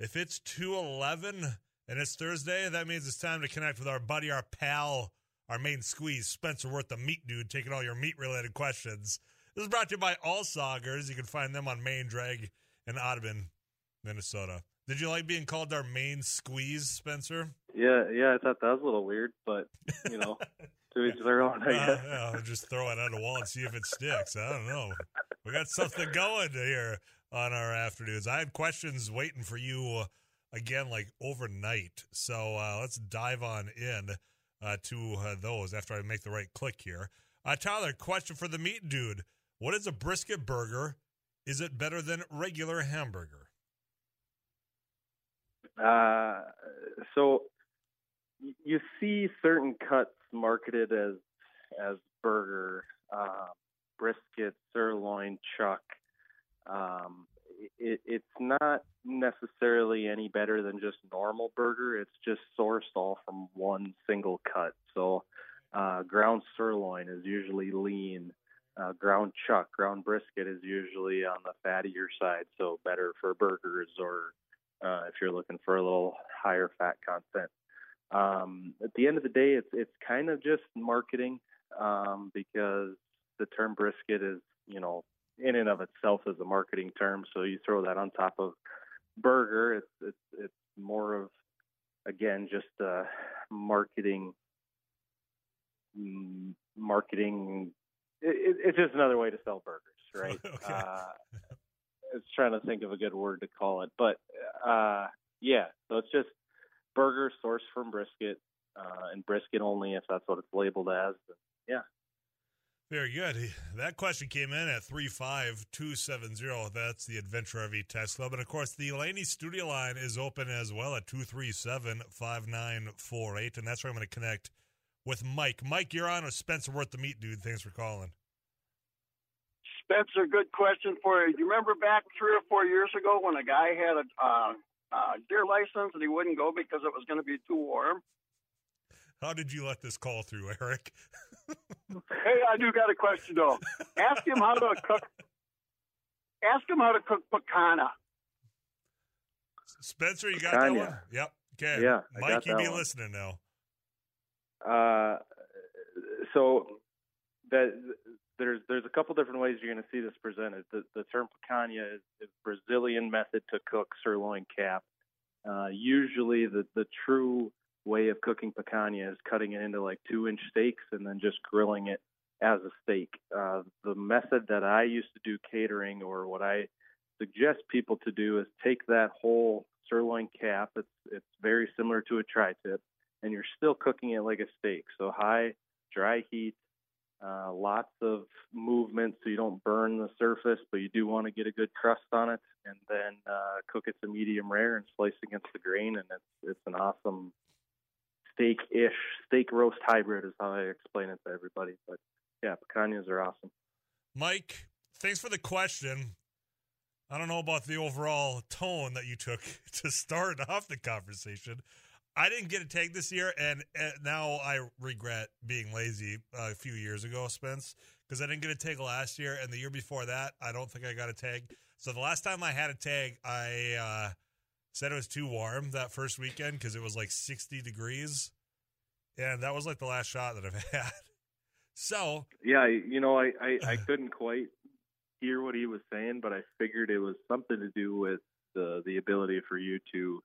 If it's 211 and it's Thursday, that means it's time to connect with our buddy, our pal, our main squeeze, Spencer Wirt, the meat dude, taking all your meat related questions. This is brought to you by All Saugers. You can find them on Main Drag in Audubon, Minnesota. Did you like being called our main squeeze, Spencer? Yeah, yeah, I thought that was a little weird, but you know, to each their own. I Uh, yeah, I'll just throw it on the wall and see if it sticks. I don't know. We got something going here on our afternoons. I had questions waiting for you uh, again, like overnight. So uh, let's dive on in uh, to uh, those after I make the right click here. Uh, Tyler, question for the meat dude: What is a brisket burger? Is it better than regular hamburger? So you see certain cuts marketed as as burger, brisket, sirloin, chuck. Um, it, it's not necessarily any better than just normal burger. It's just sourced all from one single cut. So uh, ground sirloin is usually lean. Uh, ground chuck, ground brisket is usually on the fattier side, so better for burgers or uh, if you're looking for a little higher fat content. Um, at the end of the day, it's it's kind of just marketing um, because the term brisket is, you know, in and of itself is a marketing term. So you throw that on top of burger, it's it's it's more of again just uh, marketing. mm, Marketing. It, it, it's just another way to sell burgers, right? Okay. uh, I was trying to think of a good word to call it, but uh, yeah. So it's just burger sourced from brisket, uh, and brisket only if that's what it's labeled as. Yeah. Very good. That question came in at 35270. That's the Adventure RV Text Club. And of course, the Laney studio line is open as well at 237 5948. And that's where I'm going to connect with Mike. Mike, you're on with Spencer Wirt, the meat dude. Thanks for calling. Spencer, good question for you. Do you remember back three or four years ago when a guy had a uh, uh, deer license and he wouldn't go because it was going to be too warm? How did you let this call through, Eric? Hey, I do got a question though. Ask him how to cook. Ask him how to cook picanha. Spencer, you got that one? Yep. Okay. Yeah, Mike, you be one. listening now. Uh, so that there's there's a couple different ways you're going to see this presented. The, the term picanha is a Brazilian method to cook sirloin cap. Uh, usually, the the true way of cooking picanha is cutting it into like two inch steaks and then just grilling it as a steak. Uh, the method that I used to do catering, or what I suggest people to do, is take that whole sirloin cap. It's it's very similar to a tri-tip and you're still cooking it like a steak. So high, dry heat, uh, lots of movement so you don't burn the surface, but you do want to get a good crust on it, and then uh, cook it to medium rare and slice against the grain, and it's it's an awesome steak-ish steak roast hybrid is how I explain it to everybody. But yeah, picanhas are awesome. Mike, thanks for the question. I don't know about the overall tone that you took to start off the conversation. I didn't get a tag this year, and uh, now I regret being lazy a few years ago, Spence, because I didn't get a tag last year, and the year before that, I don't think I got a tag. So the last time I had a tag, I uh, said it was too warm that first weekend because it was like 60 degrees, and that was like the last shot that I've had. So Yeah, you know, I, I, I couldn't quite hear what he was saying, but I figured it was something to do with the the ability for you to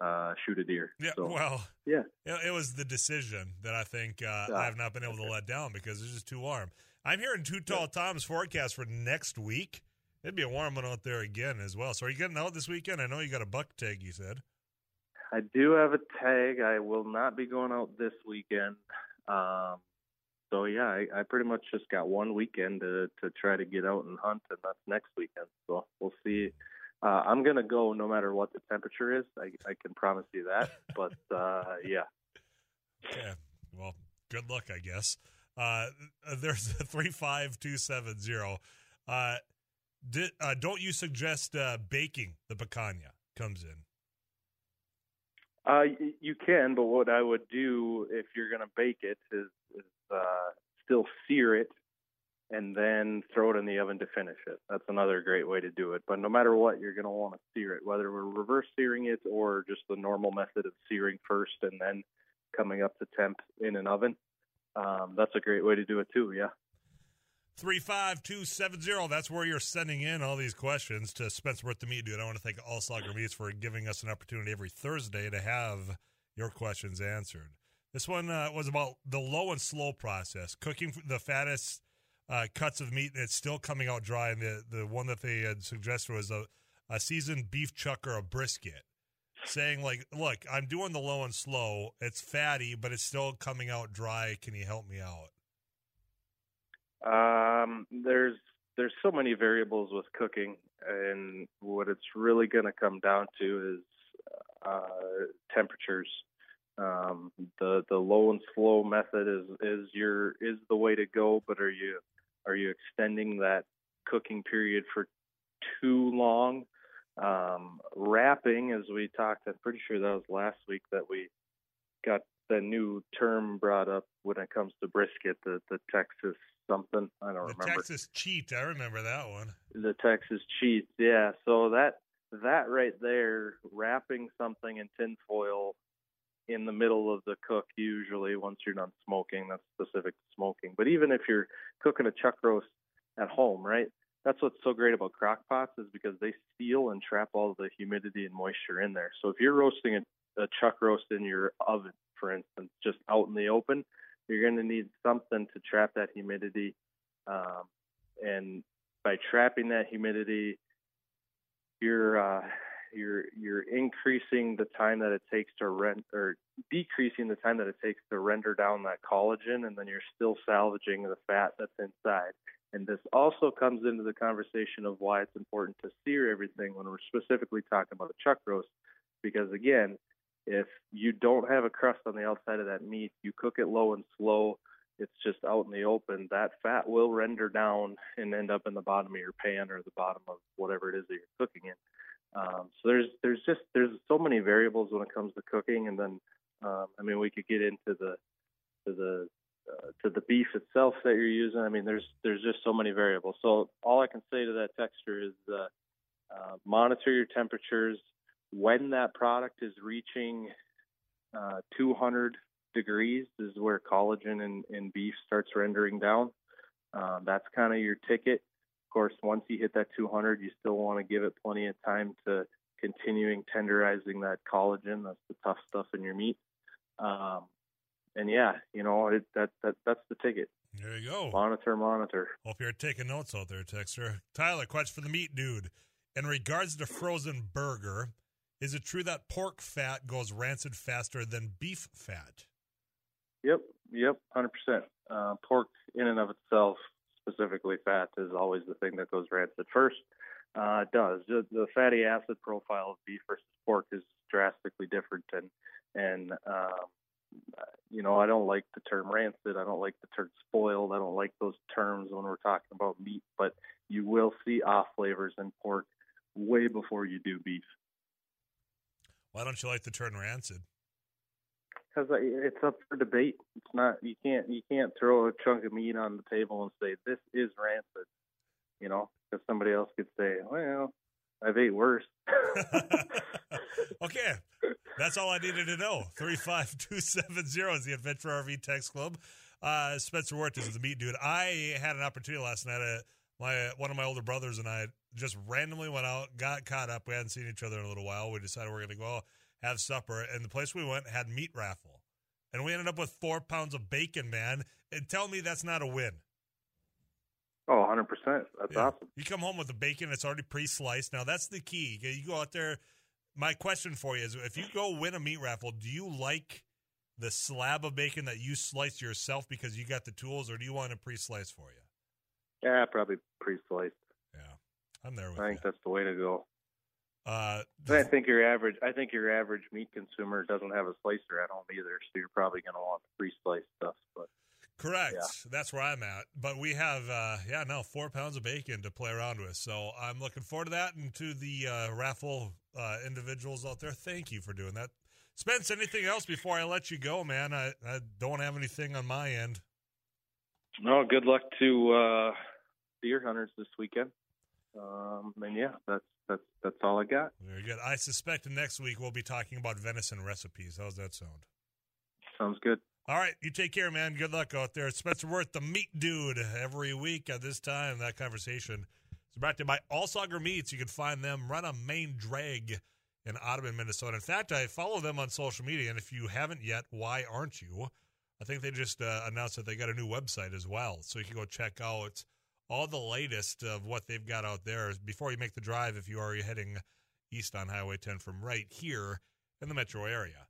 uh, shoot a deer. Yeah, So, well, yeah. it, it was the decision that I think uh, Ah, I have not been able to let down because it's just too warm. I'm hearing Too Tall Tom's forecast for next week. It'd be a warm one out there again as well. So, are you getting out this weekend? I know you got a buck tag. You said. I do have a tag. I will not be going out this weekend. Um, so yeah, I, I pretty much just got one weekend to to try to get out and hunt, and that's next weekend. So we'll see. Uh, I'm gonna go no matter what the temperature is. I, I can promise you that. But uh, yeah, Okay. Well, good luck, I guess. Uh, there's a three five two seven zero. Uh, di- uh, don't you suggest uh, baking the picanha comes in? Uh, you can, but what I would do if you're going to bake it is, is uh, still sear it and then throw it in the oven to finish it. That's another great way to do it. But no matter what, you're going to want to sear it, whether we're reverse searing it or just the normal method of searing first and then coming up to temp in an oven. Um, that's a great way to do it too. Yeah. 35270. That's where you're sending in all these questions to Spencer Wirt the Meat Dude. I want to thank All Slaughter Meats for giving us an opportunity every Thursday to have your questions answered. This one uh, was about the low and slow process, cooking the fattest uh, cuts of meat it's still coming out dry. And the, the one that they had suggested was a, a seasoned beef chuck or a brisket, saying, like, look, I'm doing the low and slow. It's fatty, but it's still coming out dry. Can you help me out? Um, there's there's so many variables with cooking, and what it's really going to come down to is uh, temperatures. Um, the the low and slow method is is your is the way to go, but are you are you extending that cooking period for too long? Um, wrapping, as we talked, I'm pretty sure that was last week that we got the new term brought up when it comes to brisket, the the Texas something. I don't the remember. Texas cheat. I remember that one. The Texas cheat. Yeah. So that that right there, wrapping something in tinfoil in the middle of the cook usually once you're done smoking. That's specific to smoking. But even if you're cooking a chuck roast at home, right? That's what's so great about crock pots is because they seal and trap all the humidity and moisture in there. So if you're roasting a, a chuck roast in your oven, for instance, just out in the open, you're going to need something to trap that humidity. Um, and by trapping that humidity, you're uh, you're you're increasing the time that it takes to rent or decreasing the time that it takes to render down that collagen, and then you're still salvaging the fat that's inside. And this also comes into the conversation of why it's important to sear everything when we're specifically talking about a chuck roast, because again, if you don't have a crust on the outside of that meat, you cook it low and slow, it's just out in the open, that fat will render down and end up in the bottom of your pan or the bottom of whatever it is that you're cooking in. Um, so there's there's just there's so many variables when it comes to cooking, and then um, I mean we could get into the to the uh, to the beef itself that you're using. I mean there's there's just so many variables. So all I can say to that texture is uh, uh, monitor your temperatures, when that product is reaching uh, 200 degrees is where collagen in, in beef starts rendering down. Uh, that's kind of your ticket. Of course, once you hit that 200, you still want to give it plenty of time to continuing tenderizing that collagen. That's the tough stuff in your meat. Um, and yeah, you know it, that that that's the ticket. There you go. Monitor, monitor. Hope you're taking notes out there, Texter. Tyler, question for the meat dude. In regards to frozen burger, is it true that pork fat goes rancid faster than beef fat? Yep, yep, hundred uh, percent. Pork, in and of itself, specifically fat, is always the thing that goes rancid first. Uh, it does. The, the, fatty acid profile of beef versus pork is drastically different, and and um, you know I don't like the term rancid. I don't like the term spoiled. I don't like those terms when we're talking about meat. But you will see off flavors in pork way before you do beef. Why don't you like the term rancid? Because it's up for debate. It's not. You can't. You can't throw a chunk of meat on the table and say this is rancid. You know, because somebody else could say, "Well, I've ate worse." okay, that's all I needed to know. Three five two seven zero is the Adventure RV Text Club. Uh, Spencer Wirt is the meat dude. I had an opportunity last night. Uh, my one of my older brothers and I just randomly went out, got caught up. We hadn't seen each other in a little while. We decided we are going to go have supper, and the place we went had meat raffle, and we ended up with four pounds of bacon. Man, and tell me that's not a win. Oh, 100 percent. That's yeah. awesome. You come home with the bacon; it's already pre-sliced. Now that's the key. You go out there. My question for you is: If you go win a meat raffle, do you like the slab of bacon that you slice yourself because you got the tools, or do you want a pre-slice for you? Yeah, probably pre-sliced. Yeah, I'm there with I think you. that's the way to go. Uh, I think your average, I think your average meat consumer doesn't have a slicer at home either, so you're probably going to want pre-sliced stuff. But correct, yeah. that's where I'm at. But we have, uh, yeah, now four pounds of bacon to play around with, so I'm looking forward to that. And to the uh, raffle uh, individuals out there, thank you for doing that. Spence, anything else before I let you go, man? I, I don't have anything on my end. No, good luck to uh, deer hunters this weekend. Um, and yeah, that's that's that's all I got. Very good. I suspect next week we'll be talking about venison recipes. How's that sound? Sounds good. All right, you take care, man. Good luck out there. Spencer Wirt, the meat dude, every week at this time. That conversation is brought to you by Allsauger Meats. You can find them run a main drag in Audubon, Minnesota. In fact, I follow them on social media, and if you haven't yet, why aren't you? I think they just uh, announced that they got a new website as well, so you can go check out all the latest of what they've got out there before you make the drive if you are heading east on Highway 10 from right here in the metro area.